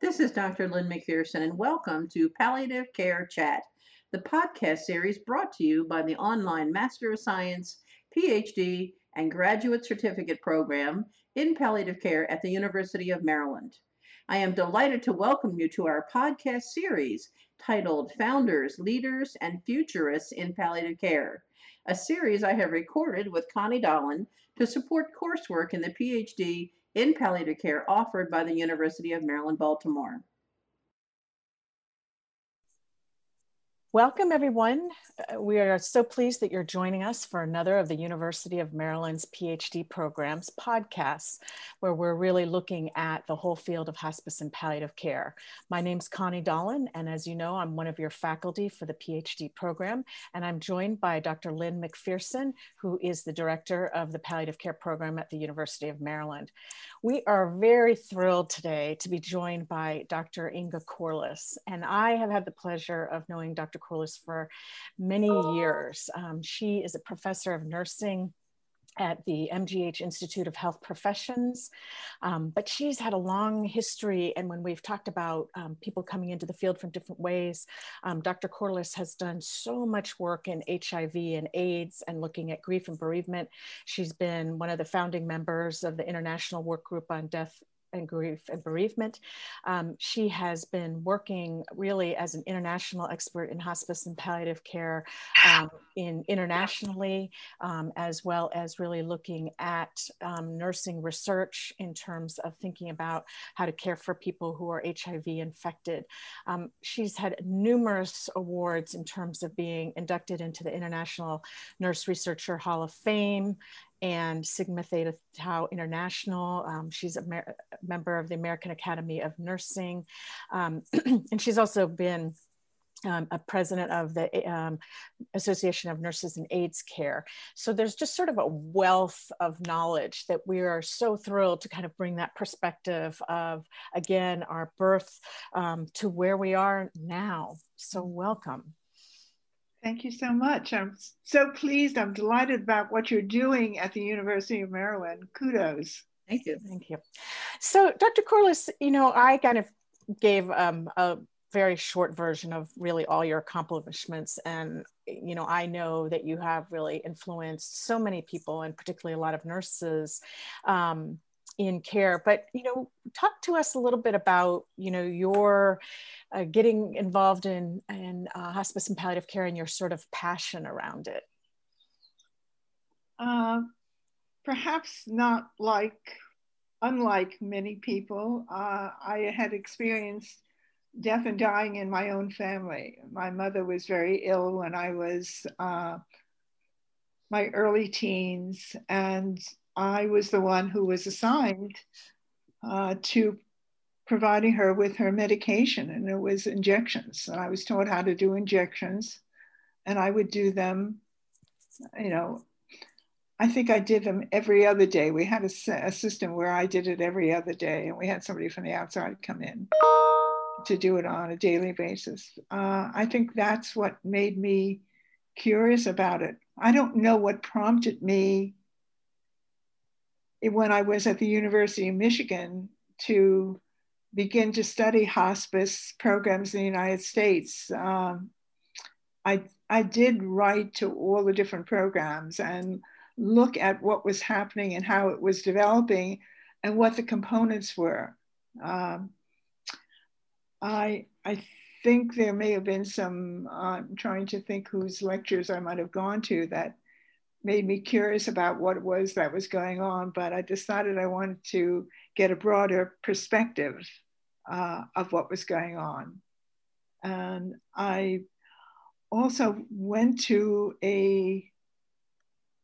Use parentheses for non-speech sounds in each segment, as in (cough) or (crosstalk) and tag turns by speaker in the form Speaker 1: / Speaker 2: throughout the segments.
Speaker 1: This is Dr. Lynn McPherson, and welcome to Palliative Care Chat, the podcast series brought to you by the online Master of Science, PhD, and Graduate Certificate Program in Palliative Care at the University of Maryland. I am delighted to welcome you to our podcast series titled Founders, Leaders, and Futurists in Palliative Care, a series I have recorded with Connie Dolan to support coursework in the PhD in palliative care offered by the University of Maryland, Baltimore.
Speaker 2: Welcome, everyone. Uh, we are so pleased that you're joining us for another of the University of Maryland's PhD programs podcasts, where we're really looking at the whole field of hospice and palliative care. My name's Connie Dolan, and as you know, I'm one of your faculty for the PhD program, and I'm joined by Dr. Lynn McPherson, who is the director of the palliative care program at the University of Maryland. We are very thrilled today to be joined by Dr. Inge Corless, and I have had the pleasure of knowing Dr. Dr. For many years. Um, she is a professor of nursing at the MGH Institute of Health Professions. Um, but she's had a long history. And when we've talked about um, people coming into the field from different ways, um, Dr. Corless has done so much work in HIV and AIDS and looking at grief and bereavement. She's been one of the founding members of the International Work Group on Death and grief and bereavement. Um, she has been working really as an international expert in hospice and palliative care um, in internationally, um, as well as really looking at um, nursing research in terms of thinking about how to care for people who are HIV infected. Um, she's had numerous awards in terms of being inducted into the International Nurse Researcher Hall of Fame, and Sigma Theta Tau International. Um, she's a member of the American Academy of Nursing. Um, (clears throat) and she's also been um, a president of the um, Association of Nurses in AIDS Care. So there's just sort of a wealth of knowledge that we are so thrilled to kind of bring that perspective of, again, our birth um, to where we are now. So welcome.
Speaker 3: Thank you so much. I'm so pleased. I'm delighted about what you're doing at the University of Maryland. Kudos.
Speaker 2: Thank you. Thank you. So, Dr. Corless, you know, I kind of gave um, a very short version of really all your accomplishments. And, you know, I know that you have really influenced so many people and particularly a lot of nurses. Um, in care but you know talk to us a little bit about you know your uh, getting involved in in uh, hospice and palliative care and your sort of passion around it.
Speaker 3: Uh, perhaps not like unlike many people uh, i had experienced death and dying in my own family. My mother was very ill when i was uh, my early teens and I was the one who was assigned uh, to providing her with her medication, and it was injections. And I was taught how to do injections, and I would do them, you know. I think I did them every other day. We had a, a system where I did it every other day, and we had somebody from the outside come in to do it on a daily basis. Uh, I think that's what made me curious about it. I don't know what prompted me when I was at the University of Michigan to begin to study hospice programs in the United States. Um, I, I did write to all the different programs and look at what was happening and how it was developing and what the components were. Um, I, I think there may have been some, I'm uh, trying to think whose lectures I might have gone to that made me curious about what it was that was going on, but I decided I wanted to get a broader perspective uh, of what was going on. And I also went to a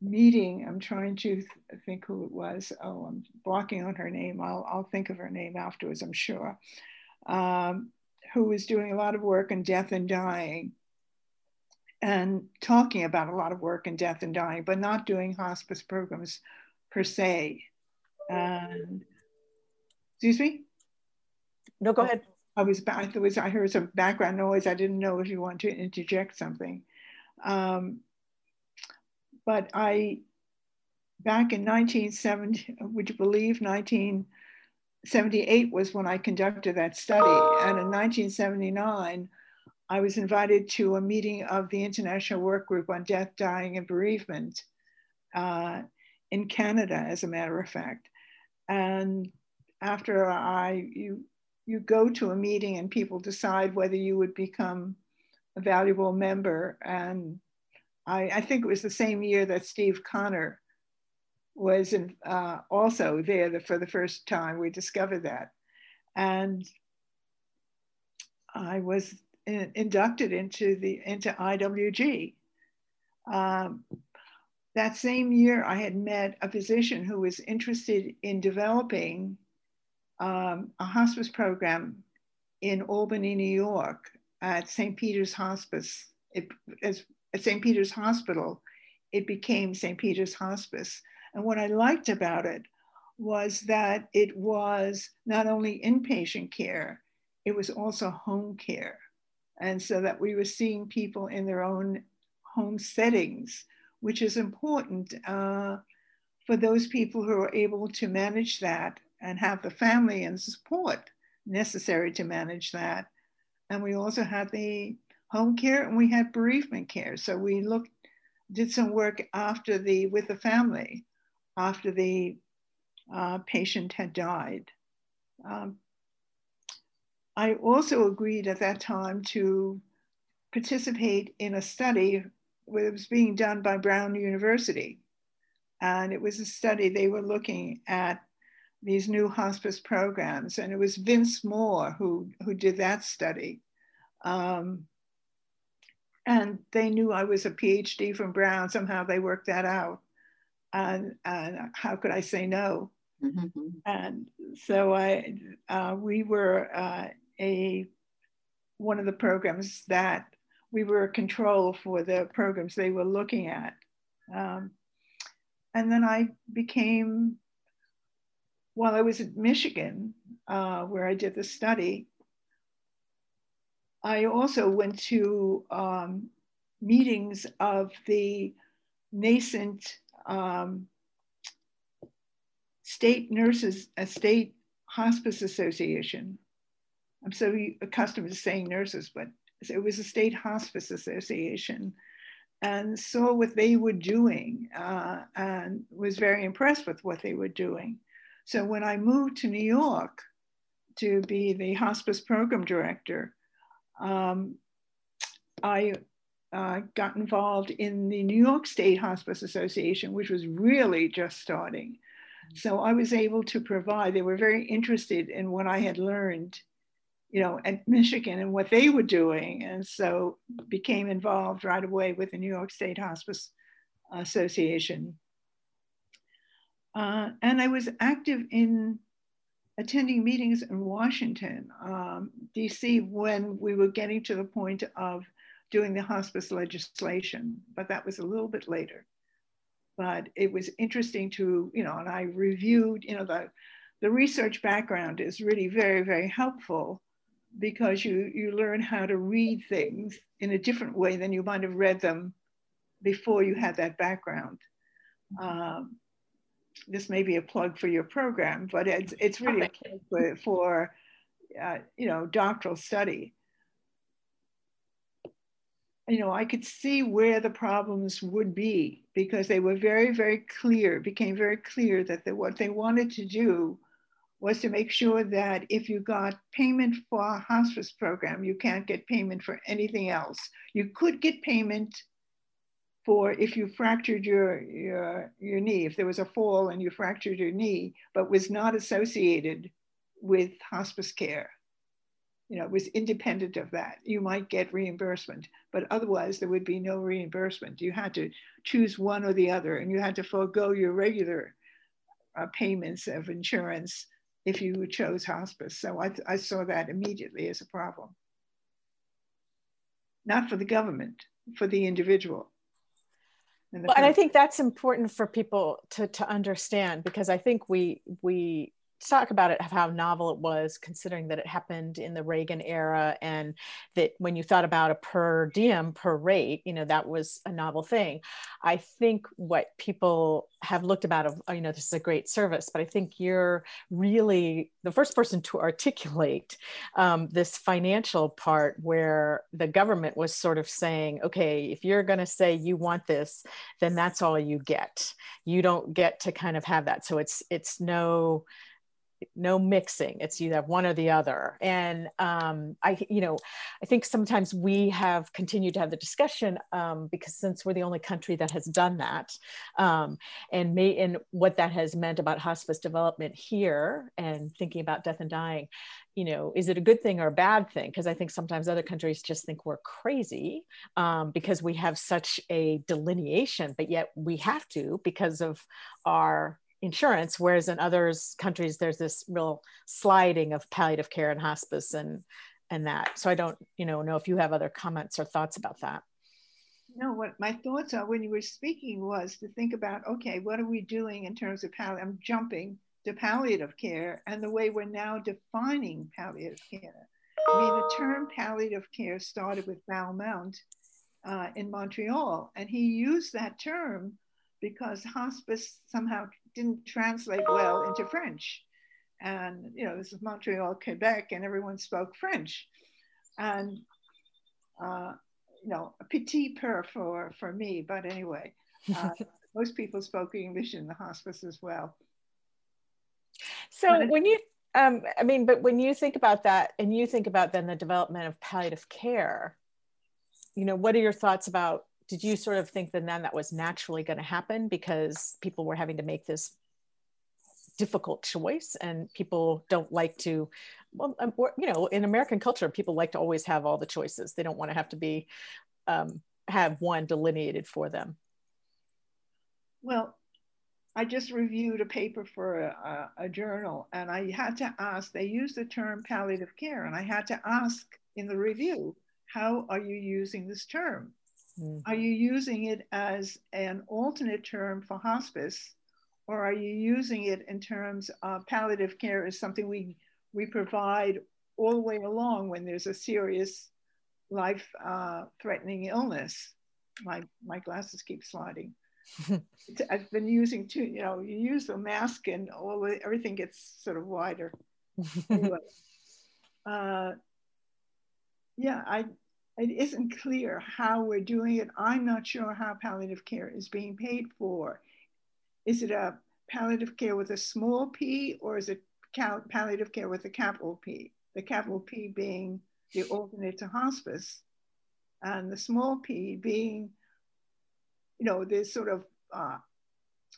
Speaker 3: meeting. I'm trying to th think who it was. Oh, I'm blocking on her name. I'll, I'll think of her name afterwards, I'm sure. Um, who was doing a lot of work on death and dying and talking about a lot of work and death and dying, but not doing hospice programs per se. And excuse me?
Speaker 2: No, go ahead.
Speaker 3: I was I was I heard some background noise. I didn't know if you want to interject something. Um, but I back in 1970, would you believe 1978 was when I conducted that study. And in 1979, I was invited to a meeting of the International Work Group on Death, Dying, and Bereavement uh, in Canada, as a matter of fact. And after I, you, you go to a meeting and people decide whether you would become a valuable member. And I, I think it was the same year that Steve Connor was in, uh, also there for the first time. We discovered that. And I was in, inducted into the into IWG. Um, that same year, I had met a physician who was interested in developing um, a hospice program in Albany, New York, at St. Peter's Hospice. It, as, at St. Peter's Hospital, it became St. Peter's Hospice. And what I liked about it was that it was not only inpatient care, it was also home care. And so that we were seeing people in their own home settings, which is important uh, for those people who are able to manage that and have the family and support necessary to manage that. And we also had the home care and we had bereavement care. So we looked, did some work after the, with the family, after the uh, patient had died. Um, I also agreed at that time to participate in a study that was being done by Brown University. And it was a study, they were looking at these new hospice programs. And it was Vince Mor who, who did that study. Um, and they knew I was a PhD from Brown. Somehow they worked that out. And, and how could I say no? Mm-hmm. And so I, uh, we were uh, a one of the programs that we were a control for the programs they were looking at. Um, and then I became, while I was at Michigan, uh, where I did the study, I also went to um, meetings of the nascent um, state nurses, a state hospice association. I'm so accustomed to saying nurses, but it was a state hospice association and saw what they were doing uh, and was very impressed with what they were doing. So when I moved to New York to be the hospice program director, um, I uh, got involved in the New York State Hospice Association, which was really just starting. So I was able to provide, they were very interested in what I had learned, you know, at Michigan and what they were doing. And so became involved right away with the New York State Hospice Association. Uh, and I was active in attending meetings in Washington, um, DC, when we were getting to the point of doing the hospice legislation, but that was a little bit later. But it was interesting to, you know, and I reviewed, you know, the, the research background is really very, very helpful because you, you learn how to read things in a different way than you might have read them before you had that background. Um, this may be a plug for your program, but it's, it's really a plug for, for uh, you know, doctoral study. You know, I could see where the problems would be because they were very, very clear, became very clear that they, what they wanted to do was to make sure that if you got payment for a hospice program, you can't get payment for anything else. You could get payment for if you fractured your, your, your knee, if there was a fall and you fractured your knee, but was not associated with hospice care. You know, it was independent of that. You might get reimbursement, but otherwise there would be no reimbursement. You had to choose one or the other, and you had to forego your regular uh, payments of insurance if you chose hospice. So I, I saw that immediately as a problem. Not for the government, for the individual.
Speaker 2: And, well, and I think that's important for people to, to understand because I think we we talk about it, how novel it was, considering that it happened in the Reagan era, and that when you thought about a per diem per rate, you know, that was a novel thing. I think what people have looked about, of you know, this is a great service, but I think you're really the first person to articulate um, this financial part where the government was sort of saying, okay, if you're going to say you want this, then that's all you get. You don't get to kind of have that. So it's it's no no mixing. It's either one or the other. And um, i you know i think sometimes we have continued to have the discussion um, because since we're the only country that has done that um, and may and what that has meant about hospice development here and thinking about death and dying you know is it a good thing or a bad thing? Because i think sometimes other countries just think we're crazy um, because we have such a delineation but yet we have to because of our insurance, whereas in others countries there's this real sliding of palliative care and hospice and and that. So I don't, you know, know if you have other comments or thoughts about that.
Speaker 3: No, what my thoughts are when you were speaking was to think about, okay, what are we doing in terms of palliative? I'm jumping to palliative care and the way we're now defining palliative care. I mean, the term palliative care started with Mount uh, in Montreal, and he used that term because hospice somehow didn't translate well into French. And, you know, this is Montreal, Quebec, and everyone spoke French. And, uh, you know, a petit peu for, for me, but anyway, uh, (laughs) most people spoke English in the hospice as well.
Speaker 2: So but, when you, um, I mean, but when you think about that and you think about then the development of palliative care, you know, what are your thoughts about did you sort of think then that was naturally going to happen because people were having to make this difficult choice and people don't like to well um, you know in american culture people like to always have all the choices. They don't want to have to be um, have one delineated for them.
Speaker 3: Well i just reviewed a paper for a, a, a journal and i had to ask they used the term palliative care and i had to ask in the review how are you using this term Mm. Are you using it as an alternate term for hospice, or are you using it in terms of palliative care as something we, we provide all the way along when there's a serious life uh, threatening illness? My, my glasses keep sliding. (laughs) I've been using two, you know, you use the mask and all the, everything gets sort of wider. (laughs) anyway, uh, yeah, I, it isn't clear how we're doing it. I'm not sure how palliative care is being paid for. Is it a palliative care with a small p or is it palliative care with a capital P? The capital P being the alternate to hospice and the small p being, you know, this sort of uh,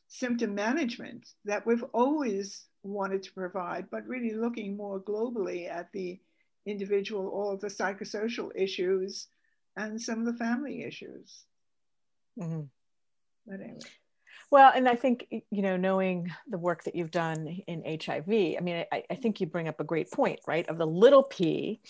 Speaker 3: symptom management that we've always wanted to provide, but really looking more globally at the individual all of the psychosocial issues and some of the family issues. Mm-hmm. But anyway.
Speaker 2: Well, and I think, you know, knowing the work that you've done in HIV, I mean, I, I think you bring up a great point, right? Of the little p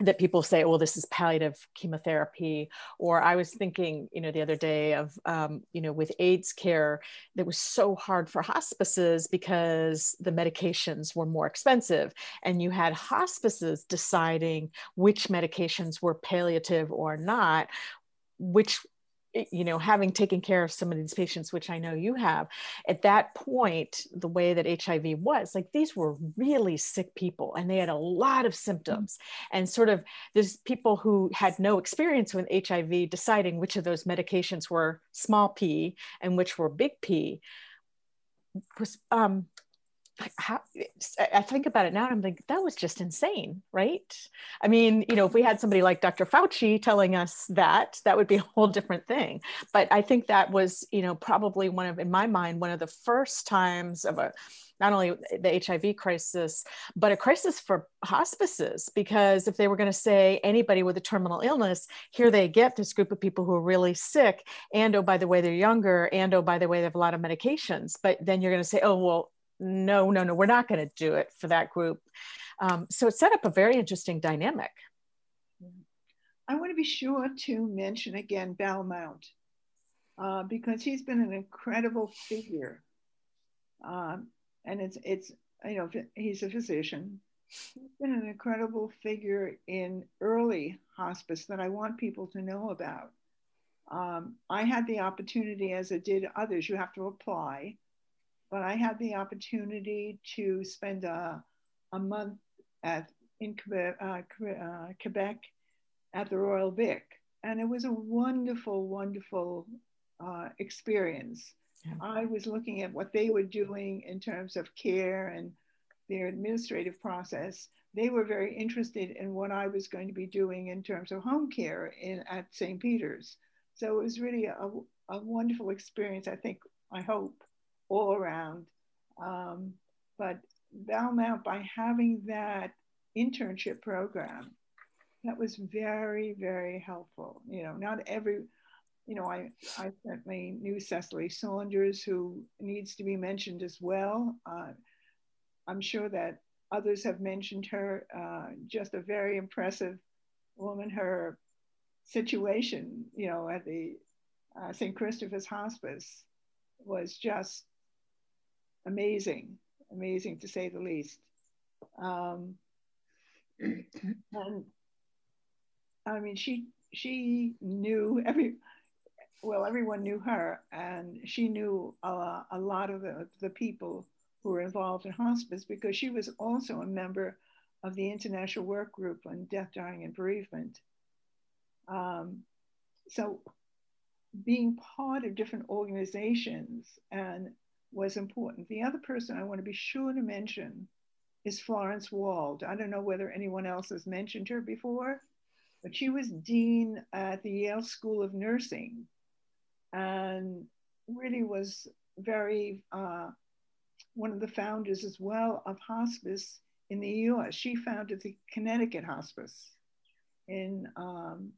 Speaker 2: that people say, well, this is palliative chemotherapy. Or I was thinking, you know, the other day of, um, you know, with AIDS care, that was so hard for hospices because the medications were more expensive. And you had hospices deciding which medications were palliative or not, which you know, having taken care of some of these patients, which I know you have, at that point, the way that HIV was, like these were really sick people and they had a lot of symptoms. Mm-hmm. And sort of there's people who had no experience with HIV deciding which of those medications were small p and which were big P was um, how, I think about it now and I'm like, that was just insane, right? I mean, you know, if we had somebody like Dr. Fauci telling us that, that would be a whole different thing. But I think that was, you know, probably one of, in my mind, one of the first times of a, not only the HIV crisis, but a crisis for hospices. Because if they were going to say anybody with a terminal illness, here they get this group of people who are really sick, and oh, by the way, they're younger, and oh, by the way, they have a lot of medications. But then you're going to say, oh, well, no, no, no, we're not going to do it for that group. Um, so it set up a very interesting dynamic.
Speaker 3: I want to be sure to mention again Bal Mount uh, because he's been an incredible figure. Um, and it's, it's you know, he's a physician. He's been an incredible figure in early hospice that I want people to know about. Um, I had the opportunity, as I did others, you have to apply, but I had the opportunity to spend a, a month at in Quebec, uh, uh, Quebec at the Royal Vic, and it was a wonderful, wonderful uh, experience. Yeah. I was looking at what they were doing in terms of care and their administrative process. They were very interested in what I was going to be doing in terms of home care in, at St. Peter's. So it was really a, a wonderful experience, I think, I hope, all around. Um, but Bal Mount, by having that internship program, that was very, very helpful. You know, not every, you know, I, I certainly knew Cicely Saunders, who needs to be mentioned as well. Uh, I'm sure that others have mentioned her, uh, just a very impressive woman. Her situation, you know, at the uh, St. Christopher's Hospice was just amazing, amazing to say the least. Um, and I mean, she she knew every well, everyone knew her, and she knew a, a lot of the, the people who were involved in hospice because she was also a member of the International Work Group on Death, Dying, and Bereavement. Um, so being part of different organizations and was important. The other person I want to be sure to mention is Florence Wald. I don't know whether anyone else has mentioned her before, but she was dean at the Yale School of Nursing and really was very uh, one of the founders as well of hospice in the US. She founded the Connecticut Hospice in um,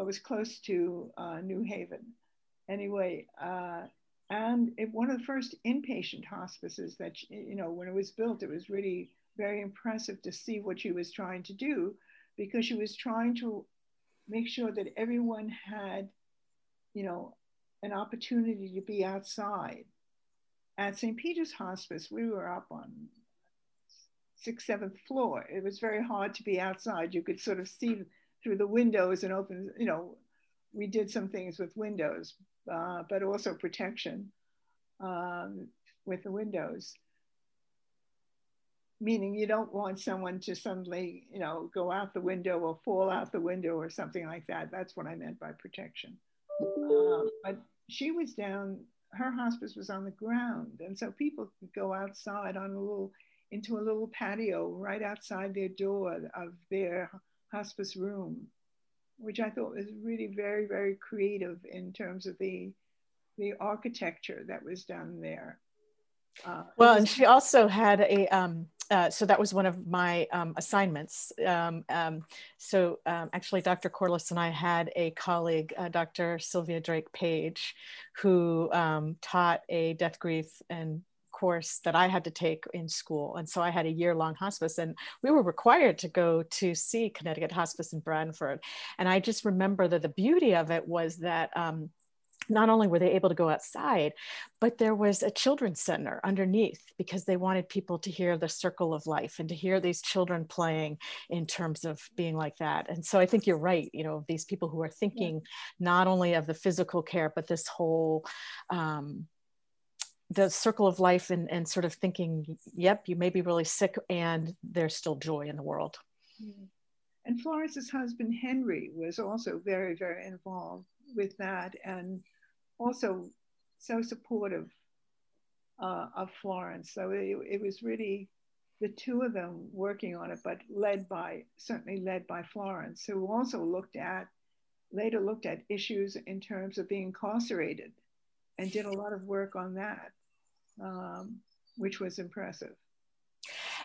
Speaker 3: it was close to uh, New Haven. Anyway, uh, and it, one of the first inpatient hospices that, you know, when it was built, it was really very impressive to see what she was trying to do because she was trying to make sure that everyone had, you know, an opportunity to be outside. At St. Peter's Hospice, we were up on sixth, seventh floor. It was very hard to be outside. You could sort of see through the windows and open, you know, we did some things with windows, uh, but also protection um, with the windows. Meaning you don't want someone to suddenly, you know, go out the window or fall out the window or something like that. That's what I meant by protection. Uh, but she was down, her hospice was on the ground. And so people could go outside on a little, into a little patio right outside their door of their hospice room, which I thought was really very, very creative in terms of the the architecture that was done there.
Speaker 2: Uh, well, and she also had a, um, uh, so that was one of my um, assignments. Um, um so um, actually, Dr. Corless and I had a colleague, uh, Dr. Sylvia Drake Page, who um, taught a death, grief, and course that I had to take in school. And so I had a year long hospice, and we were required to go to see Connecticut Hospice in Branford. And I just remember that the beauty of it was that. Um, not only were they able to go outside, but there was a children's center underneath because they wanted people to hear the circle of life and to hear these children playing in terms of being like that. And so I think you're right, you know, these people who are thinking yeah. not only of the physical care, but this whole um, the circle of life and, and sort of thinking, yep, you may be really sick and there's still joy in the world.
Speaker 3: And Florence's husband, Henry, was also very, very involved with that and also so supportive uh, of Florence. So it, it was really the two of them working on it, but led by, certainly led by Florence, who also looked at, later looked at issues in terms of being incarcerated and did a lot of work on that um, which was impressive.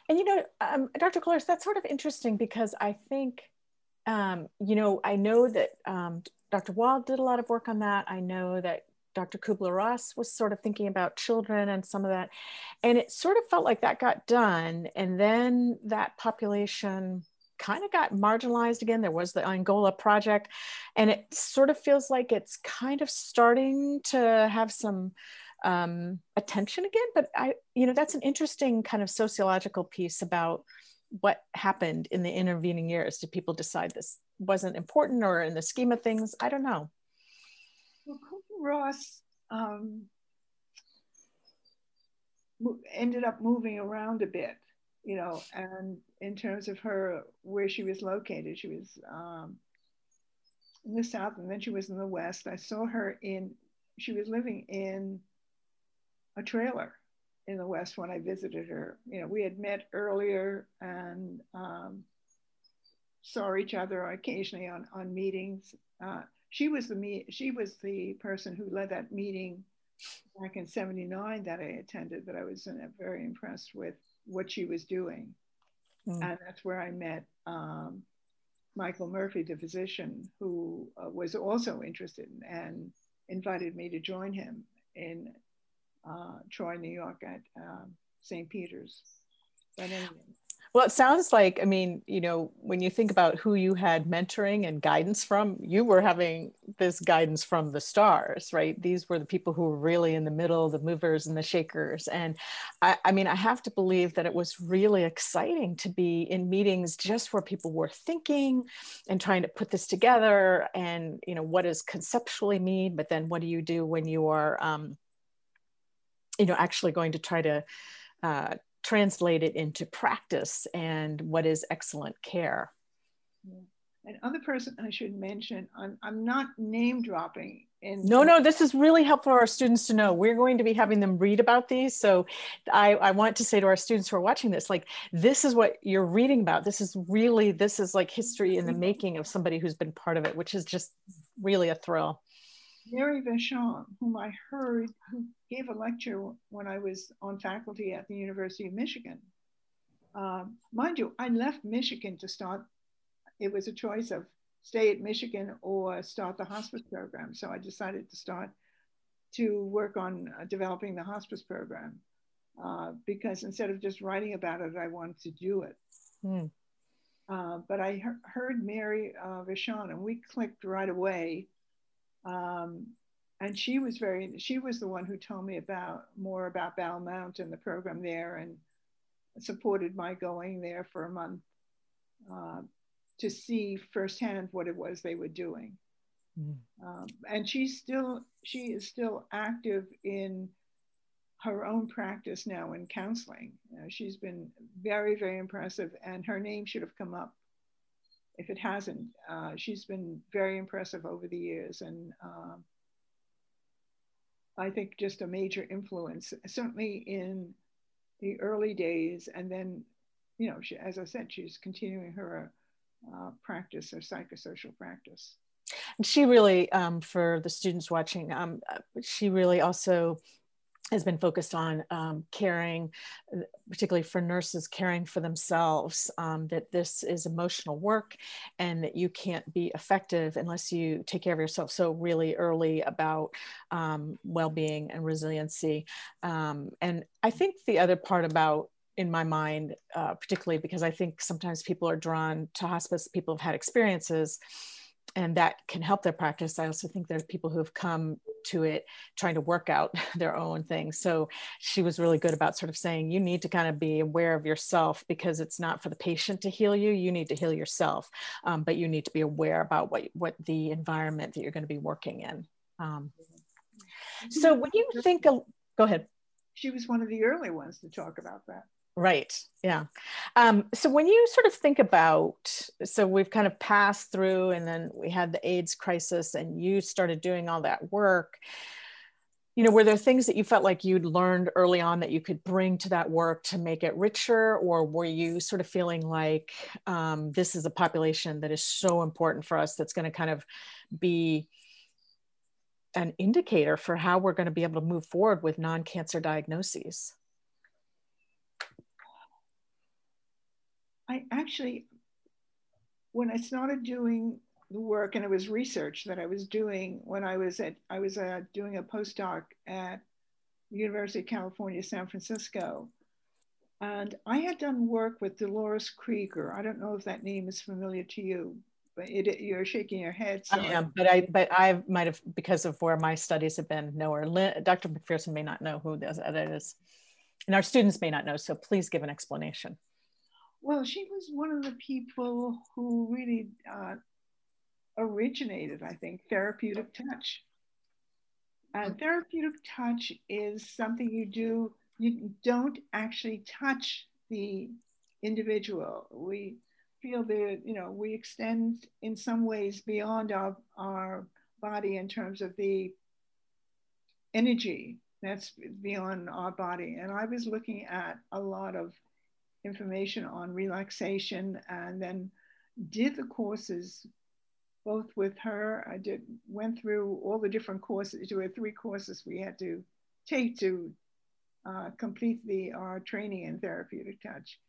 Speaker 2: And you know, um, Dr. Corless, that's sort of interesting because I think, um, you know, I know that um, Dr. Wald did a lot of work on that. I know that Dr. Kubler Ross was sort of thinking about children and some of that. And it sort of felt like that got done. And then that population kind of got marginalized again. There was the Angola project. And it sort of feels like it's kind of starting to have some um, attention again. But I, you know, that's an interesting kind of sociological piece about what happened in the intervening years. Did people decide this wasn't important or in the scheme of things? I don't know.
Speaker 3: Well, Ross um, ended up moving around a bit, you know, and in terms of her where she was located, she was um, in the south and then she was in the west. I saw her in, she was living in a trailer in the west when I visited her. You know, we had met earlier and um, saw each other occasionally on on meetings. Uh, she was the me she was the person who led that meeting back in 79 that I attended that I was very impressed with what she was doing. Mm. And that's where I met um, Michael Murphy, the physician, who uh, was also interested and invited me to join him in uh, Troy, New York at um, St. Peter's. Anyway,
Speaker 2: well, it sounds like, I mean, you know, when you think about who you had mentoring and guidance from, you were having this guidance from the stars, right? These were the people who were really in the middle, the movers and the shakers. And I, I mean, I have to believe that it was really exciting to be in meetings just where people were thinking and trying to put this together and, you know, what does conceptually mean? But then what do you do when you are, um, you know, actually going to try to uh, translate it into practice and what is excellent care.
Speaker 3: And other person I should mention, I'm, I'm not name dropping. In
Speaker 2: no, no, this is really helpful for our students to know. We're going to be having them read about these. So I, I want to say to our students who are watching this, like, this is what you're reading about. This is really, this is like history in the making of somebody who's been part of it, which is just really a thrill.
Speaker 3: Mary Vachon, whom I heard, who gave a lecture when I was on faculty at the University of Michigan. Uh, mind you, I left Michigan to start, it was a choice of stay at Michigan or start the hospice program. So I decided to start to work on uh, developing the hospice program uh, because instead of just writing about it, I wanted to do it. Mm. but I he- heard Mary uh, Vachon and we clicked right away um, and she was very, she was the one who told me about more about Bal Mount and the program there and supported my going there for a month uh, to see firsthand what it was they were doing. Mm. Um, and she's still, she is still active in her own practice now in counseling. Uh, she's been very, very impressive, and her name should have come up if it hasn't, uh, she's been very impressive over the years. And uh, I think just a major influence, certainly in the early days. And then, you know, she, as I said, she's continuing her uh, practice, her psychosocial practice.
Speaker 2: And she really, um, for the students watching, um, uh, she really also has been focused on um, caring, particularly for nurses, caring for themselves, um, that this is emotional work and that you can't be effective unless you take care of yourself. So, really early about um, well being and resiliency. Um, and I think the other part about in my mind, uh, particularly because I think sometimes people are drawn to hospice, people have had experiences and that can help their practice. I also think there's people who have come to it trying to work out (laughs) their own things. So she was really good about sort of saying, you need to kind of be aware of yourself because it's not for the patient to heal you. You need to heal yourself, um, but you need to be aware about what, what the environment that you're going to be working in. Um, so when you think, of, go ahead.
Speaker 3: She was one of the early ones to talk about that.
Speaker 2: Right. Yeah. Um, so when you sort of think about, so we've kind of passed through, and then we had the AIDS crisis, and you started doing all that work. You know, were there things that you felt like you'd learned early on that you could bring to that work to make it richer, or were you sort of feeling like um, this is a population that is so important for us that's going to kind of be an indicator for how we're going to be able to move forward with non-cancer diagnoses?
Speaker 3: I actually, when I started doing the work, and it was research that I was doing when I was at, I was uh, doing a postdoc at the University of California, San Francisco. And I had done work with Dolores Krieger. I don't know if that name is familiar to you, but it, you're shaking your head. So
Speaker 2: I am, but I but I might have because of where my studies have been. No, or Dr. McPherson may not know who that is, and our students may not know. So please give an explanation.
Speaker 3: Well, she was one of the people who really uh, originated, I think, therapeutic touch. And therapeutic touch is something you do. You don't actually touch the individual. We feel that you know we extend in some ways beyond our our body in terms of the energy that's beyond our body. And I was looking at a lot of information on relaxation and then did the courses both with her. I did went through all the different courses. There were three courses we had to take to uh, complete the our training in therapeutic touch.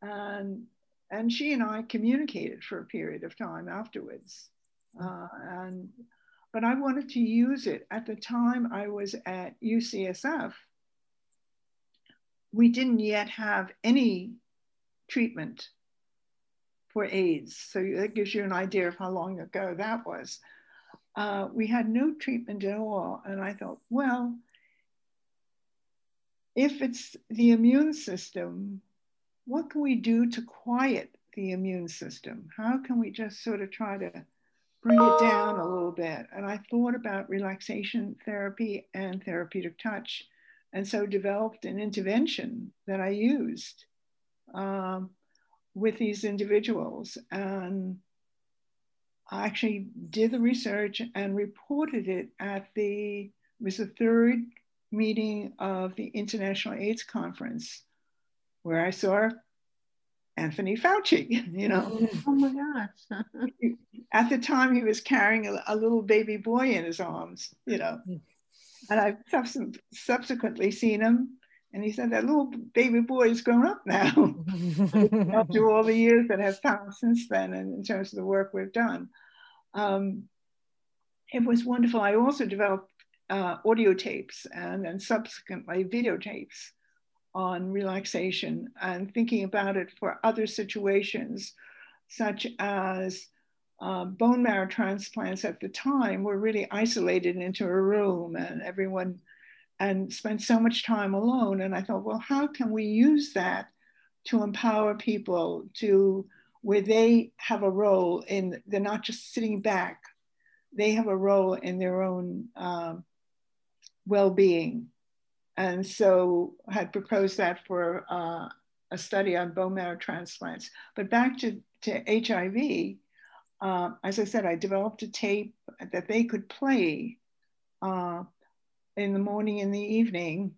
Speaker 3: And and she and I communicated for a period of time afterwards. Uh, and but I wanted to use it at the time I was at UCSF. We didn't yet have any treatment for AIDS, so that gives you an idea of how long ago that was. Uh, we had no treatment at all, and I thought, well, if it's the immune system, what can we do to quiet the immune system? How can we just sort of try to bring it down a little bit? And I thought about relaxation therapy and therapeutic touch, and so developed an intervention that I used um, with these individuals. And I actually did the research and reported it at the, it was the third meeting of the International AIDS Conference where I saw Anthony Fauci, (laughs) you know.
Speaker 1: Oh my gosh. (laughs)
Speaker 3: At the time, he was carrying a, a, little baby boy in his arms, you know. And I've subsequently seen him, and he said that little baby boy is grown up now (laughs) after all the years that have passed since then, and in terms of the work we've done. Um, it was wonderful. I also developed uh, audio tapes and then subsequently videotapes on relaxation and thinking about it for other situations, such as uh, bone marrow transplants at the time were really isolated into a room and everyone and spent so much time alone. And I thought, well, how can we use that to empower people to where they have a role in, they're not just sitting back, they have a role in their own um, well being and so I had proposed that for uh, a study on bone marrow transplants. But back to, to HIV, uh, as I said, I developed a tape that they could play uh, in the morning and the evening,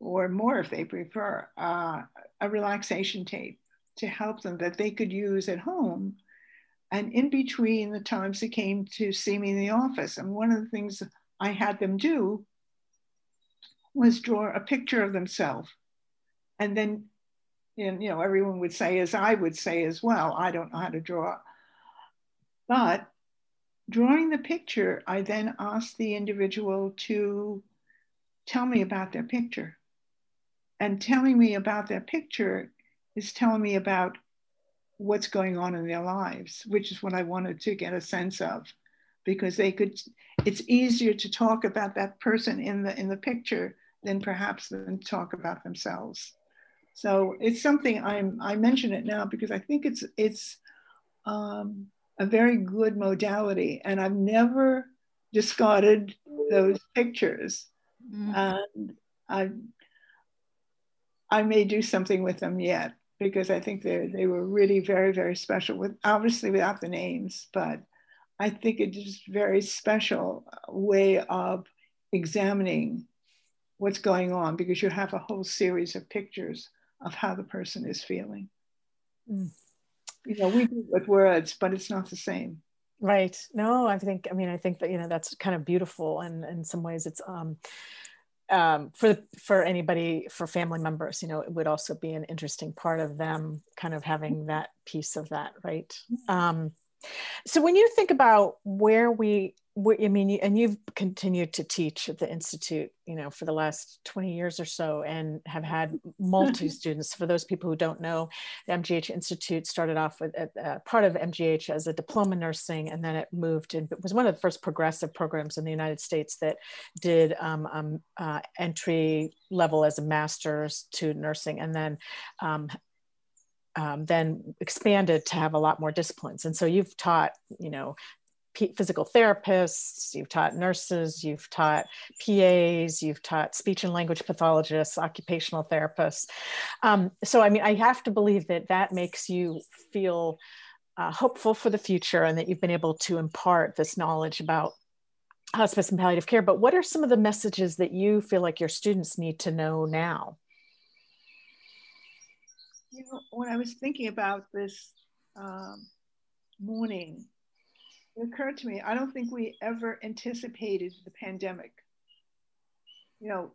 Speaker 3: or more if they prefer, uh, a relaxation tape to help them that they could use at home. And in between the times they came to see me in the office, and one of the things I had them do was draw a picture of themselves. And then, and, you know, everyone would say, as I would say as well, I don't know how to draw. But drawing the picture, I then asked the individual to tell me about their picture. And telling me about their picture is telling me about what's going on in their lives, which is what I wanted to get a sense of because they could it's easier to talk about that person in the in the picture than perhaps than talk about themselves. So it's something I'm I mention it now because I think it's it's um, a very good modality, and I've never discarded those pictures, mm-hmm. and I I may do something with them yet because I think they they were really very very special with obviously without the names, but I think it is a very special way of examining what's going on because you have a whole series of pictures of how the person is feeling. Mm. You know, we do it with words, but it's not the same.
Speaker 2: Right. No, I think, I mean, I think that, you know, that's kind of beautiful. And in some ways it's, um, um, for for anybody for family members you know it would also be an interesting part of them kind of having that piece of that right um, So when you think about where we, I mean, and you've continued to teach at the institute, you know, for the last 20 years or so, and have had (laughs) multi students. For those people who don't know, the MGH Institute started off with uh, part of MGH as a diploma nursing, and then it moved and it was one of the first progressive programs in the United States that did um, um, uh, entry level as a master's to nursing, and then um, um, then expanded to have a lot more disciplines. And so you've taught, you know, physical therapists, you've taught nurses, you've taught PAs, you've taught speech and language pathologists, occupational therapists. Um, so, I mean, I have to believe that that makes you feel uh, hopeful for the future and that you've been able to impart this knowledge about hospice and palliative care. But what are some of the messages that you feel like your students need to know now?
Speaker 3: You know, when I was thinking about this um, morning, it occurred to me, I don't think we ever anticipated the pandemic. You know,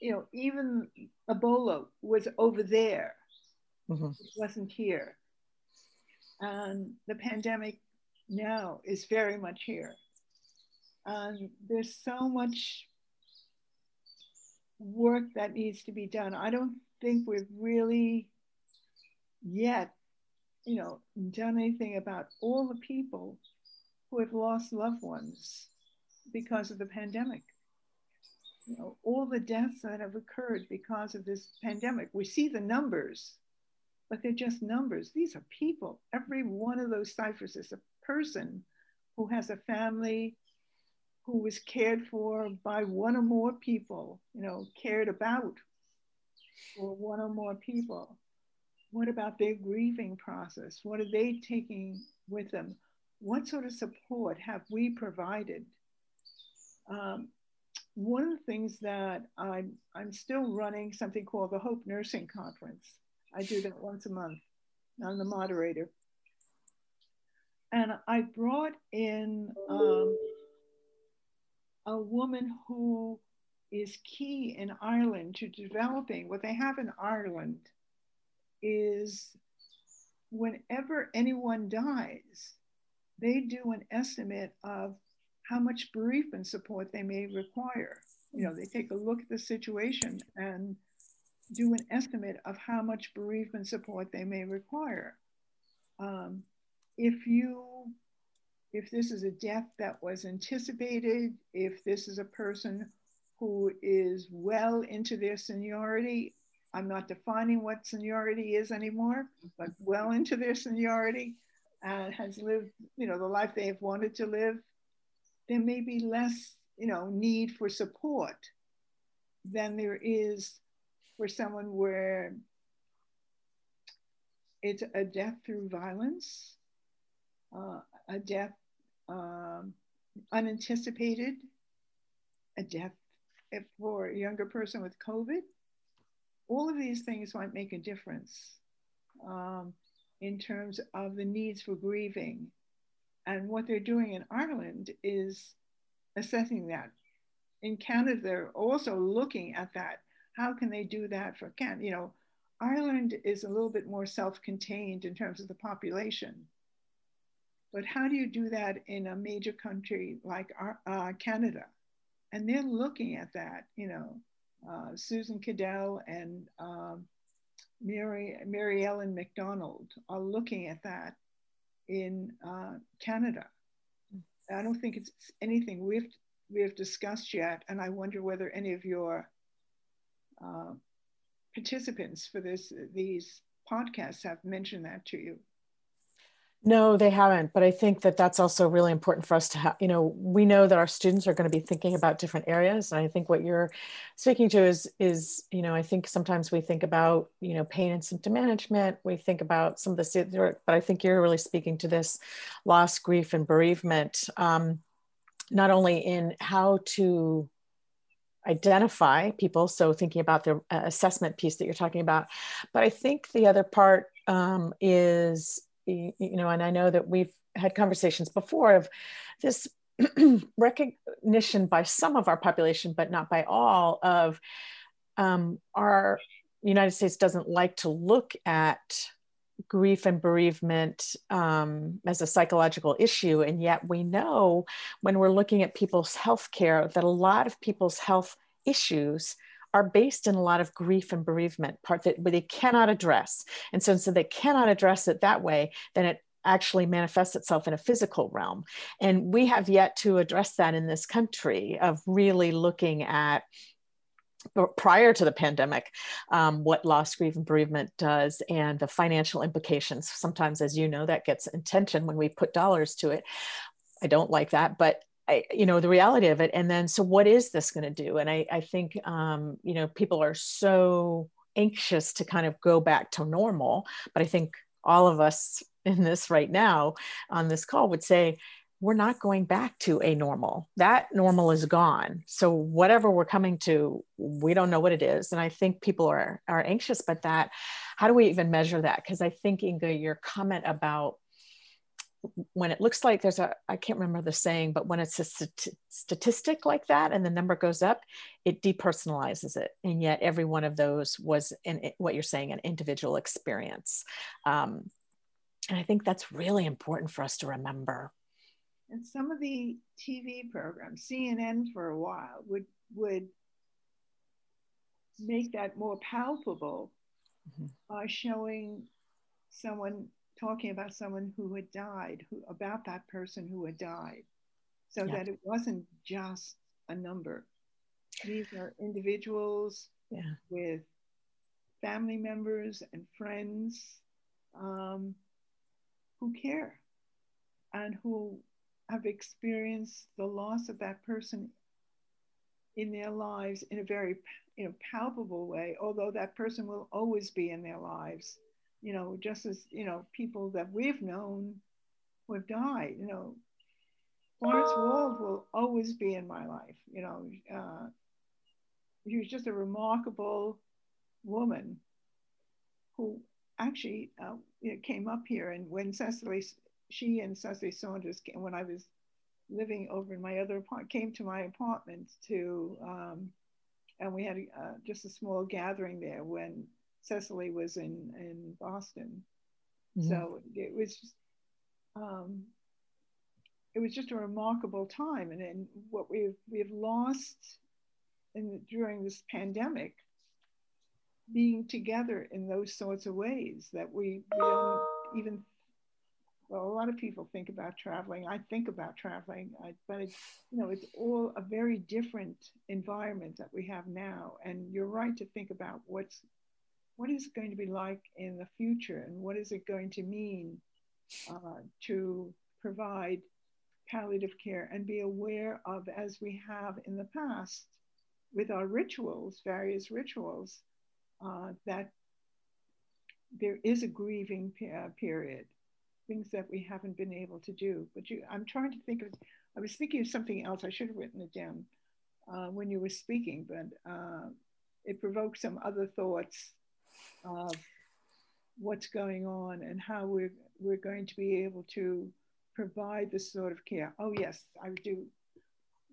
Speaker 3: you know, even Ebola was over there. Mm-hmm. It wasn't here. And the pandemic now is very much here. And there's so much work that needs to be done. I don't think we've really yet, you know, done anything about all the people who have lost loved ones because of the pandemic. You know, all the deaths that have occurred because of this pandemic. We see the numbers, but they're just numbers. These are people. Every one of those ciphers is a person who has a family who was cared for by one or more people, you know, cared about for one or more people. What about their grieving process? What are they taking with them? What sort of support have we provided? Um, one of the things that I'm, I'm still running something called the Hope Nursing Conference. I do that once a month. I'm the moderator. And I brought in um, a woman who is key in Ireland to developing what they have in Ireland is whenever anyone dies, they do an estimate of how much bereavement support they may require. You know, they take a look at the situation and do an estimate of how much bereavement support they may require. Um, if you, if this is a death that was anticipated, if this is a person who is well into their seniority, I'm not defining what seniority is anymore, but well into their seniority and has lived, you know, the life they have wanted to live, there may be less, you know, need for support than there is for someone where it's a death through violence, uh, a death um, unanticipated, a death for a younger person with COVID all of these things might make a difference um, in terms of the needs for grieving. And what they're doing in Ireland is assessing that. In Canada, they're also looking at that. How can they do that for Canada? You know, Ireland is a little bit more self contained in terms of the population. But how do you do that in a major country like uh, Canada? And they're looking at that, you know, uh, Susan Cadell and um, Mary, Mary Ellen McDonald are looking at that in uh, Canada. I don't think it's anything we've we've discussed yet, and I wonder whether any of your uh, participants for this these podcasts have mentioned that to you.
Speaker 2: No, they haven't. But I think that that's also really important for us to have. You know, we know that our students are going to be thinking about different areas, and I think what you're speaking to is is you know I think sometimes we think about you know pain and symptom management. We think about some of the, but I think you're really speaking to this loss, grief, and bereavement. Um, not only in how to identify people so thinking about the uh, assessment piece that you're talking about but i think the other part um, is you know, and I know that we've had conversations before of this (clears throat) recognition by some of our population, but not by all, of um, our United States doesn't like to look at grief and bereavement um, as a psychological issue. And yet we know when we're looking at people's health care that a lot of people's health issues are based in a lot of grief and bereavement part that they cannot address. And so, so they cannot address it that way, then it actually manifests itself in a physical realm. And we have yet to address that in this country of really looking at prior to the pandemic, um, what loss, grief, and bereavement does, and the financial implications. Sometimes, as you know, that gets intention when we put dollars to it. I don't like that, but I, you know the reality of it. And then, so what is this going to do? And I, I think, um, you know, people are so anxious to kind of go back to normal, but I think all of us (laughs) in this right now on this call would say we're not going back to a normal. That normal is gone. So whatever we're coming to, we don't know what it is. And I think people are are anxious about that. How do we even measure that? Because I think Inge, your comment about when it looks like there's a I can't remember the saying, but when it's a st- statistic like that and the number goes up, it depersonalizes it. And yet every one of those was in what you're saying an individual experience. Um, and I think that's really important for us to remember
Speaker 3: and some of the TV programs, CNN for a while, would would make that more palpable mm-hmm. by showing someone talking about someone who had died, who about that person who had died, so yeah. that it wasn't just a number. These are individuals yeah. with family members and friends um, who care and who have experienced the loss of that person in their lives in a very you know palpable way although that person will always be in their lives you know just as you know people that we've known who have died you know. Florence wald will always be in my life you know uh, she was just a remarkable woman who actually uh, you know, came up here and when cicely she and Cicely Saunders, came, when I was living over in my other apartment, came to my apartment to, um, and we had uh, just a small gathering there when Cicely was in, in Boston. Mm-hmm. So it was, um, it was just a remarkable time. And then what we've, we've lost in, during this pandemic, being together in those sorts of ways that we, we don't even well, a lot of people think about traveling. I think about traveling, I, but it's, you know, it's all a very different environment that we have now. And you're right to think about what's, what is it going to be like in the future, and what is it going to mean uh, to provide palliative care and be aware of, as we have in the past, with our rituals, various rituals, uh, that there is a grieving uh, period things that we haven't been able to do. But you, I'm trying to think of, I was thinking of something else. I should have written it down uh, when you were speaking, but uh, it provoked some other thoughts of what's going on and how we're, we're going to be able to provide this sort of care. Oh, yes, I do.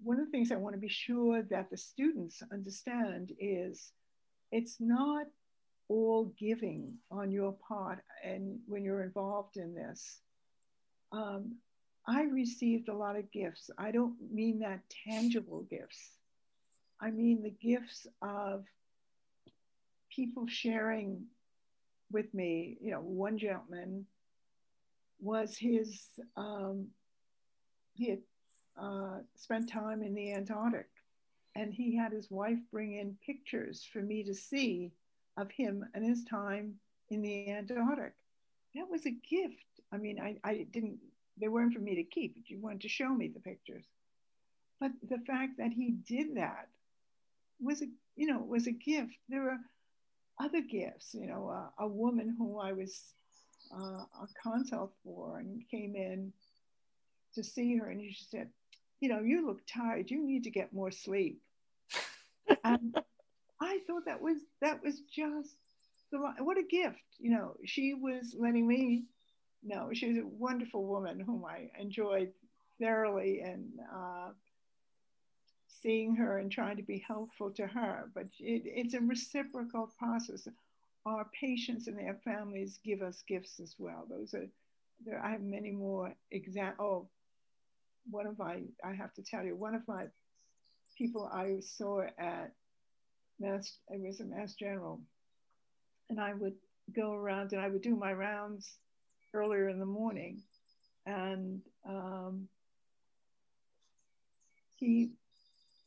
Speaker 3: One of the things I want to be sure that the students understand is it's not all giving on your part and when you're involved in this. Um, I received a lot of gifts. I don't mean that tangible gifts. I mean the gifts of people sharing with me. You know, one gentleman was his, um, he had uh, spent time in the Antarctic and he had his wife bring in pictures for me to see of him and his time in the Antarctic. That was a gift. I mean, I, I didn't, they weren't for me to keep, but you wanted to show me the pictures. But the fact that he did that was a, you know, was a gift. There were other gifts, you know, uh, a woman who I was uh, a consult for and came in to see her and she said, you know, you look tired. You need to get more sleep. (laughs) and I thought that was that was just the what a gift. You know, she was letting me know she was a wonderful woman whom I enjoyed thoroughly and uh, seeing her and trying to be helpful to her. But it, it's a reciprocal process. our patients and their families give us gifts as well. Those are there. I have many more example. Oh, one of my I have to tell you one of my people I saw at Mass. It was a Mass General, and I would go around and I would do my rounds earlier in the morning, and um, he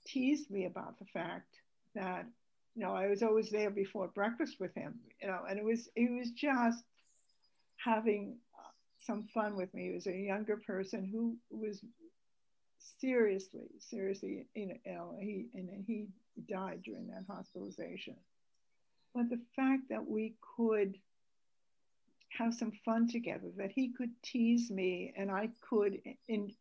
Speaker 3: teased me about the fact that you know, I was always there before breakfast with him, you know, and it was it was just having some fun with me. He was a younger person who was seriously, seriously, you know, he and he died during that hospitalization. But the fact that we could have some fun together, that he could tease me and I could in,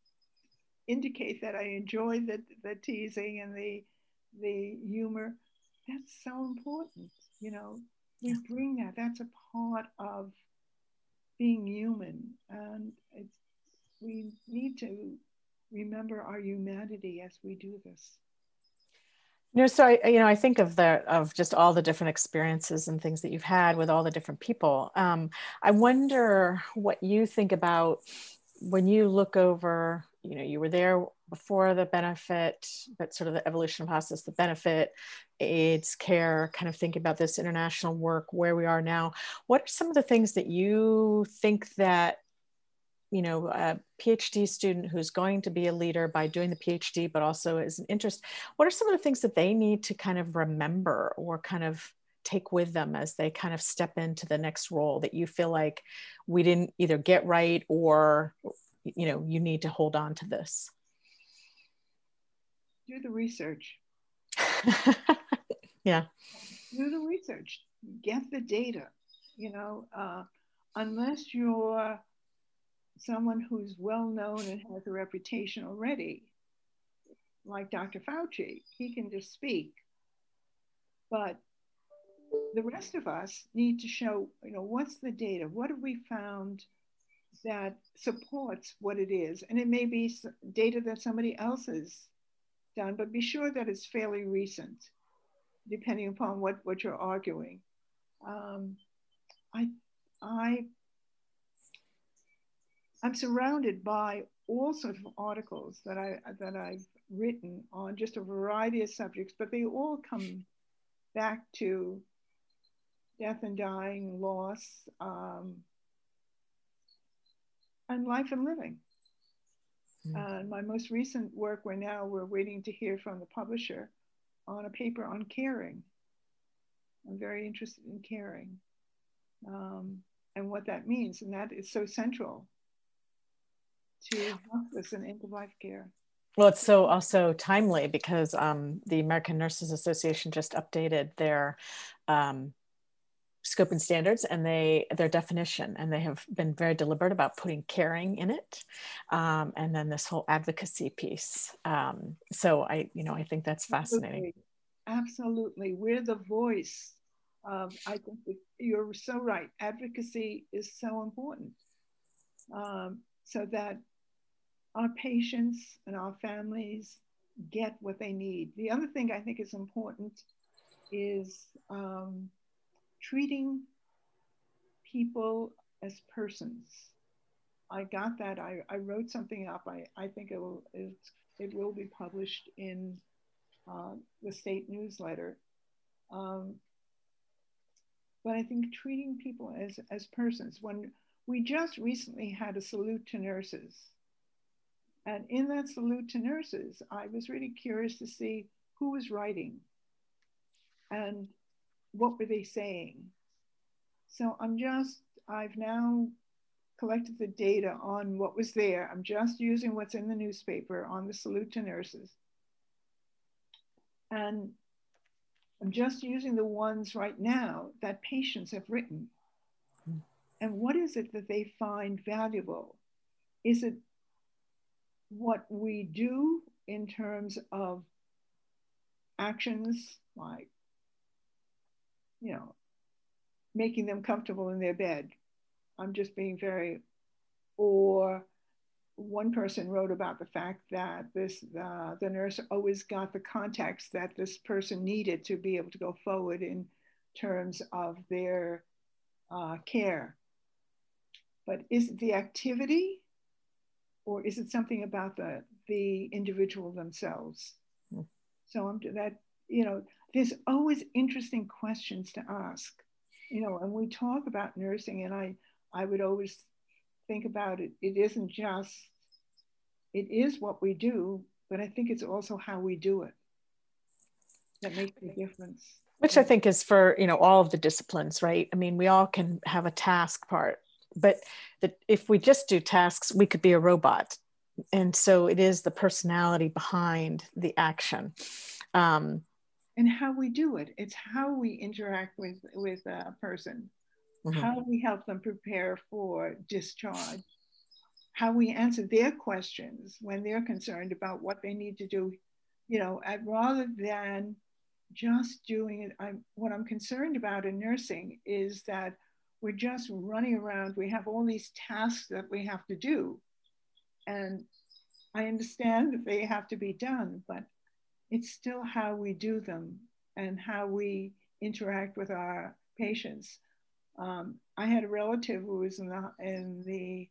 Speaker 3: indicate that I enjoy the, the teasing and the the humor that's so important. You know, we bring that. That's a part of being human, and it's we need to remember our humanity as we do this.
Speaker 2: You know, so I, you know, I think of the of just all the different experiences and things that you've had with all the different people. Um, I wonder what you think about when you look over. You know, you were there before the benefit, but sort of the evolution hospice, the benefit, AIDS care, kind of thinking about this international work, where we are now. What are some of the things that you think that you know a phd student who's going to be a leader by doing the phd but also is an interest what are some of the things that they need to kind of remember or kind of take with them as they kind of step into the next role that you feel like we didn't either get right or you know you need to hold on to this
Speaker 3: do the research. (laughs)
Speaker 2: yeah.
Speaker 3: Do the research. Get the data. You know, uh, unless you're someone who's well known and has a reputation already, like Dr. Fauci, he can just speak. But the rest of us need to show, you know, what's the data? What have we found that supports what it is? And it may be data that somebody else has done, but be sure that it's fairly recent, depending upon what, what you're arguing. Um, I, I, I'm surrounded by all sorts of articles that I that I've written on just a variety of subjects, but they all come back to death and dying, loss, um, and life and living. Mm. Uh, my most recent work, we're now we're waiting to hear from the publisher on a paper on caring. I'm very interested in caring um, and what that means, and that is so central to hospice and end of life care.
Speaker 2: Well, it's so also timely because um, the American Nurses Association just updated their um, scope and standards and they their definition and they have been very deliberate about putting caring in it um, and then this whole advocacy piece. Um, so i you know i think that's fascinating.
Speaker 3: Absolutely, absolutely. we're the voice of i think you're so right. Advocacy is so important. Um, so that our patients and our families get what they need. The other thing i think is important is um, treating people as persons. I got that. I, I wrote something up. I, I think it will, it, it will be published in uh, the state newsletter. Um, but I think treating people as, as persons, when we just recently had a salute to nurses. And in that salute to nurses, I was really curious to see who was writing. And what were they saying? So I'm just, I've now collected the data on what was there. I'm just using what's in the newspaper on the salute to nurses. And I'm just using the ones right now that patients have written. And what is it that they find valuable? Is it what we do in terms of actions like you know, making them comfortable in their bed. I'm just being very, or one person wrote about the fact that this uh, the nurse always got the context that this person needed to be able to go forward in terms of their uh, care. But is it the activity or is it something about the, the individual themselves? Mm. So I'm that, you know, there's always interesting questions to ask, you know, and we talk about nursing and I, I would always think about it. It isn't just, it is what we do, but I think it's also how we do it that makes a difference.
Speaker 2: Which i think is for you know all of the disciplines right? I mean we all can have a task part but if we just do tasks we could be a robot. And so it is the personality behind the action. Um,
Speaker 3: and how we do it it's how we interact with with a person mm-hmm. how we help them prepare for discharge how we answer their questions when they're concerned about what they need to do you know rather than just doing it. I'm, what I'm concerned about in nursing is that we're just running around. We have all these tasks that we have to do. And I understand that they have to be done, but it's still how we do them and how we interact with our patients. Um, I had a relative who was in the, in the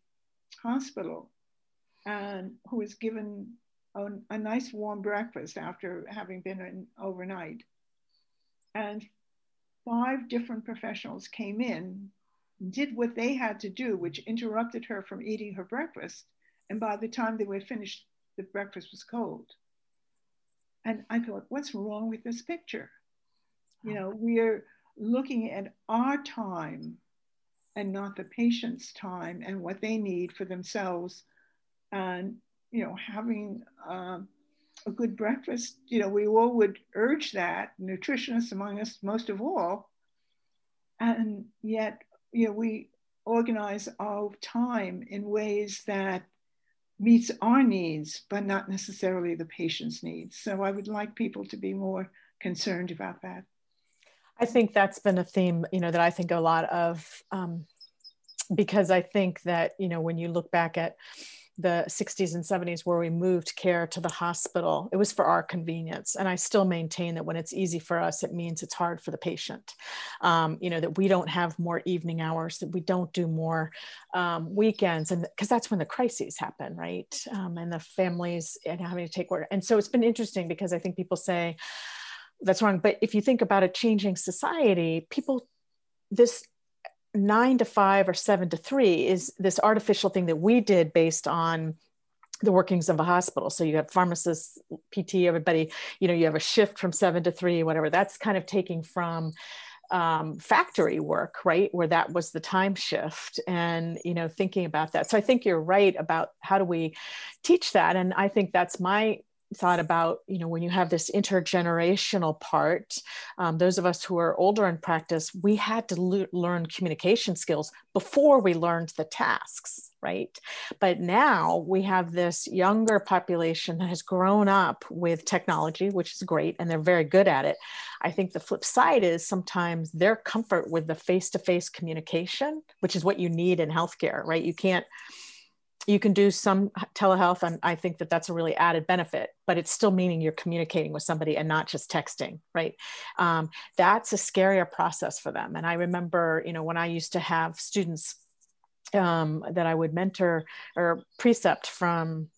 Speaker 3: hospital and who was given a, a nice warm breakfast after having been in overnight. And five different professionals came in, did what they had to do, which interrupted her from eating her breakfast. And by the time they were finished, the breakfast was cold. And I thought, what's wrong with this picture? You know, we're looking at our time and not the patient's time and what they need for themselves. And, you know, having um, a good breakfast, you know, we all would urge that, nutritionists among us most of all. And yet, you know, we organize our time in ways that meets our needs, but not necessarily the patient's needs. So I would like people to be more concerned about that.
Speaker 2: I think that's been a theme, you know, that I think a lot of, um, because I think that, you know, when you look back at the 60s and 70s where we moved care to the hospital. It was for our convenience and i still maintain that when it's easy for us it means it's hard for the patient. Um, you know that we don't have more evening hours that we don't do more um, weekends and because that's when the crises happen right? Um, and the families and having to take work. And so it's been interesting because i think people say that's wrong. But if you think about a changing society people this nine to five or seven to three is this artificial thing that we did based on the workings of a hospital. So you have pharmacists, PT, everybody, you know, you have a shift from seven to three, whatever. That's kind of taking from um, factory work, right? Where that was the time shift and, you know, thinking about that. So I think you're right about how do we teach that? And I think that's my thought about you know when you have this intergenerational part um, those of us who are older in practice we had to le- learn communication skills before we learned the tasks right? But now we have this younger population that has grown up with technology which is great and they're very good at it. I think the flip side is sometimes their comfort with the face-to-face communication which is what you need in healthcare right? You can't you can do some telehealth and i think that that's a really added benefit but it's still meaning you're communicating with somebody and not just texting right? Um, that's a scarier process for them. And i remember you know when i used to have students um, that i would mentor or precept from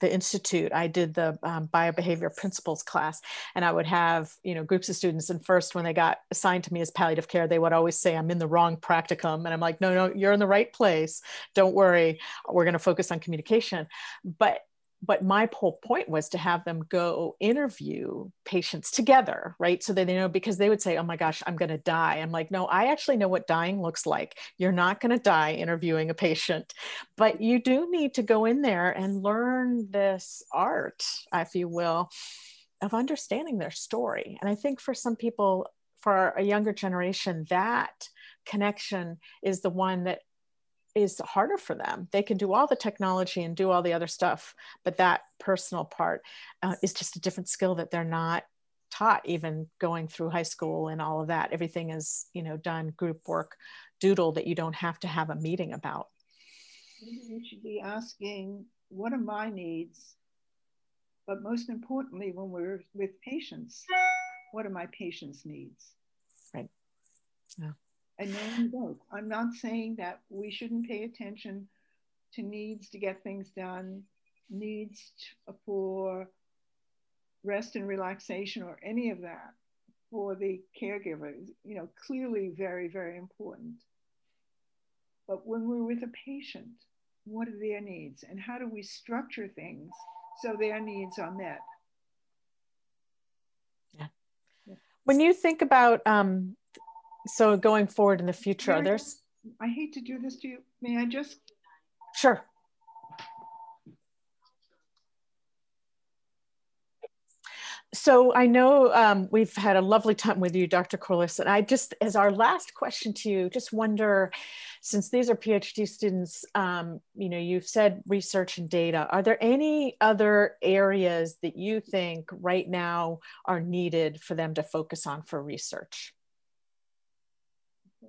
Speaker 2: the institute i did the um, biobehavior principles class and i would have you know groups of students and first when they got assigned to me as palliative care they would always say i'm in the wrong practicum and i'm like no no you're in the right place. Don't worry we're going to focus on communication. But but my whole point was to have them go interview patients together right? So that they know because they would say oh my gosh i'm going to die. I'm like no i actually know what dying looks like. You're not going to die interviewing a patient but you do need to go in there and learn this art if you will of understanding their story. And i think for some people for a younger generation that connection is the one that is harder for them. They can do all the technology and do all the other stuff, but that personal part uh, is just a different skill that they're not taught even going through high school and all of that. Everything is, you know, done group work, doodle that you don't have to have a meeting about.
Speaker 3: You should be asking, what are my needs? But most importantly, when we're with patients, what are my patients' needs?
Speaker 2: Right.
Speaker 3: Yeah. And knowing both. I'm not saying that we shouldn't pay attention to needs to get things done, needs for rest and relaxation, or any of that for the caregivers. You know, clearly very, very important. But when we're with a patient, what are their needs and how do we structure things so their needs are met?
Speaker 2: Yeah. yeah. When you think about, um, so going forward in the future,
Speaker 3: Mary,
Speaker 2: there's.
Speaker 3: I hate to do this to you. May I just?
Speaker 2: Sure. So I know um, we've had a lovely time with you, Dr. Corless, and I just, as our last question to you, just wonder, since these are PhD students, um, you know, you've said research and data. Are there any other areas that you think right now are needed for them to focus on for research?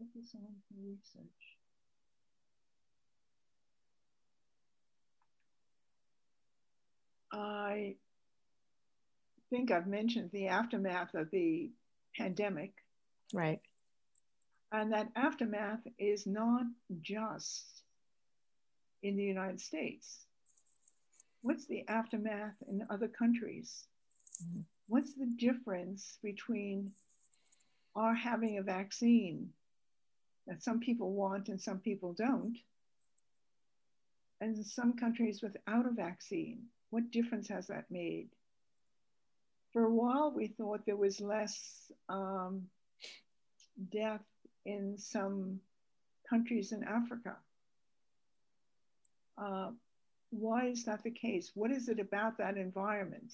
Speaker 2: Focus on research.
Speaker 3: I think I've mentioned the aftermath of the pandemic.
Speaker 2: Right.
Speaker 3: And that aftermath is not just in the United States. What's the aftermath in other countries? Mm-hmm. What's the difference between our having a vaccine that some people want and some people don't, and some countries without a vaccine? What difference has that made? for a while we thought there was less um, death in some countries in Africa. Uh, why is that the case? What is it about that environment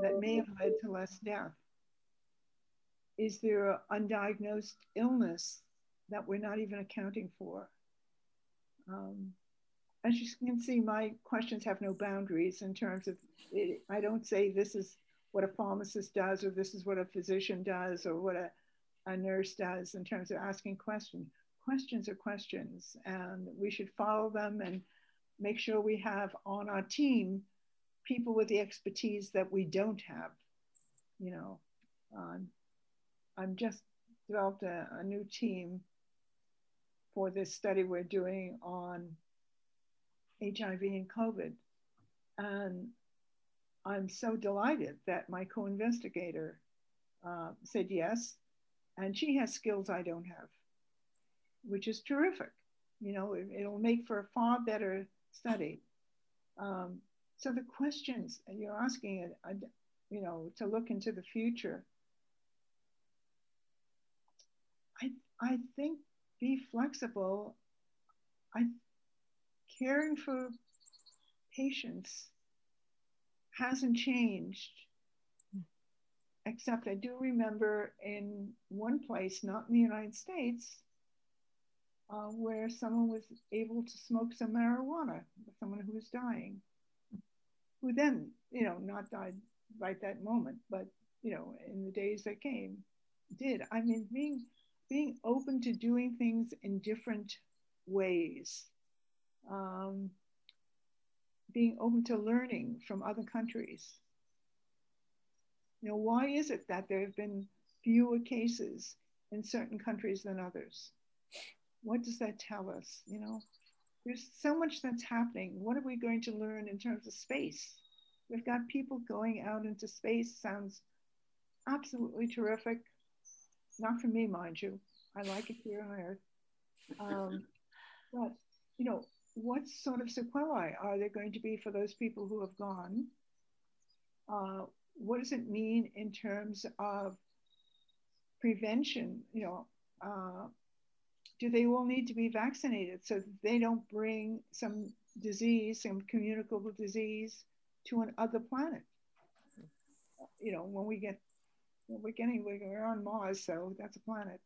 Speaker 3: that may have led to less death? Is there undiagnosed illness that we're not even accounting for? Um, as you can see, my questions have no boundaries in terms of, it, I don't say this is what a pharmacist does, or this is what a physician does, or what a, a nurse does in terms of asking questions. Questions are questions, and we should follow them and make sure we have on our team people with the expertise that we don't have. You know, um, I'm just developed a, a new team for this study we're doing on HIV and COVID. And I'm so delighted that my co investigator uh, said yes. And she has skills I don't have, which is terrific. You know, it, will make for a far better study. Um, so the questions you're asking, uh, you know, to look into the future, I, I think be flexible. I caring for patients hasn't changed. Except I do remember in one place, not in the United States, uh, where someone was able to smoke some marijuana, someone who was dying, who then, you know, not died right that moment, but, you know, in the days that came, did. I mean, being being open to doing things in different ways. Um, being open to learning from other countries. You know, why is it that there have been fewer cases in certain countries than others? What does that tell us? You know, there's so much that's happening. What are we going to learn in terms of space? We've got people going out into space, sounds absolutely terrific. Not for me, mind you. I like it here on Earth. Um, (laughs) but, you know, what sort of sequelae are there going to be for those people who have gone? Uh, what does it mean in terms of prevention? You know, uh, do they all need to be vaccinated so that they don't bring some disease, some communicable disease, to another planet? You know, when we get, we're getting, we're on Mars, so that's a planet.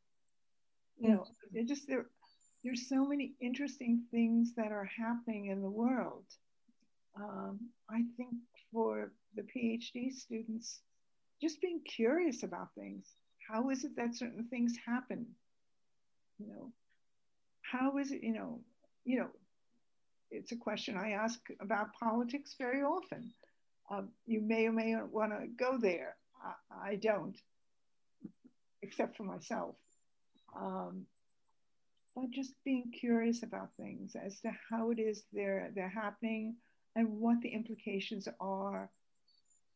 Speaker 3: You know, they're just there there's so many interesting things that are happening in the world. Um, I think for the PhD students, just being curious about things. How is it that certain things happen? You know, how is it, you know, you know, it's a question I ask about politics very often. Um, you may or may not want to go there. I, I don't, except for myself. Um, but just being curious about things as to how it is they're they're happening and what the implications are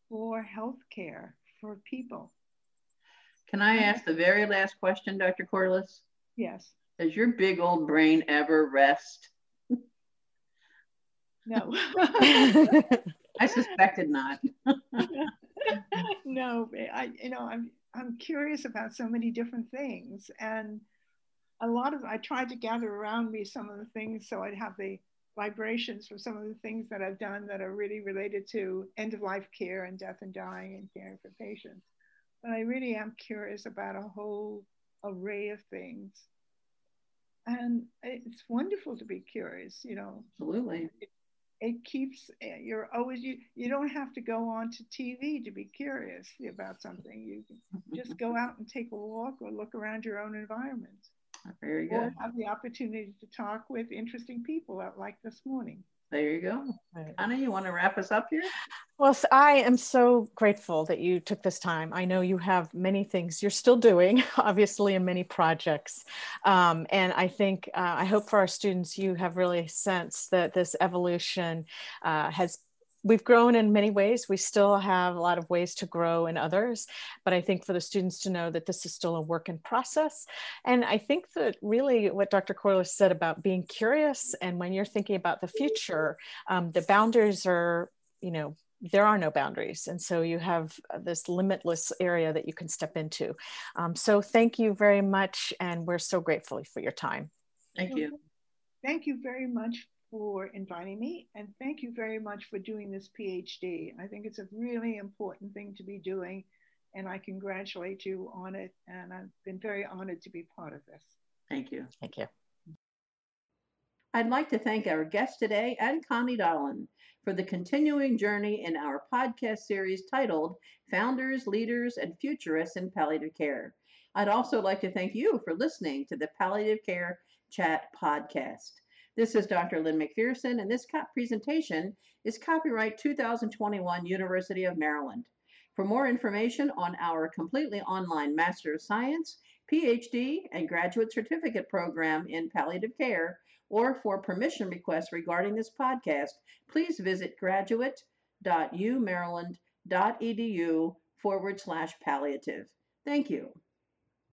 Speaker 3: for healthcare for people.
Speaker 1: Can I ask the very last question, Dr. Corless?
Speaker 3: Yes.
Speaker 1: Does your big old brain ever rest?
Speaker 3: No. (laughs)
Speaker 1: I suspected not. (laughs) (laughs)
Speaker 3: no, eh, I you know I'm I'm curious about so many different things and a lot of I tried to gather around me some of the things so I'd have the vibrations from some of the things that I've done that are really related to end of life care and death and dying and caring for patients. But I really am curious about a whole array of things. And it's wonderful to be curious, you know.
Speaker 1: Absolutely.
Speaker 3: It, it keeps eh, you're always you you don't have to go on to TV to be curious about something. You can just go out and take a walk or look around your own environment.
Speaker 1: Very good.
Speaker 3: Or have the opportunity to talk with interesting people like this morning.
Speaker 1: There you go. Right. Anna, you want to wrap us up here?
Speaker 2: Well, I am so grateful that you took this time. I know you have many things you're still doing, (laughs) obviously, in many projects. Um, and I think, uh, I hope for our students, you have really sensed that this evolution uh, has we've grown in many ways. We still have a lot of ways to grow in others, but I think for the students to know that this is still a work in process. And I think that really what Dr. Corless said about being curious and when you're thinking about the future, um, the boundaries are, you know, there are no boundaries. And so you have this limitless area that you can step into. Um, so thank you very much. And we're so grateful for your time.
Speaker 1: Thank you.
Speaker 3: Thank you very much for inviting me and thank you very much for doing this PhD. I think it's a really important thing to be doing and I congratulate you on it and I've been very honored to be part of this.
Speaker 1: Thank you.
Speaker 2: Thank you.
Speaker 1: I'd like to thank our guest today and Connie Dahlin for the continuing journey in our podcast series titled Founders, Leaders, and Futurists in Palliative Care. I'd also like to thank you for listening to the Palliative Care Chat podcast. This is Dr. Lynn McPherson, and this presentation is copyright 2021 University of Maryland. For more information on our completely online Master of Science, PhD, and graduate certificate program in palliative care, or for permission requests regarding this podcast, please visit graduate.umaryland.edu forward slash palliative. Thank you.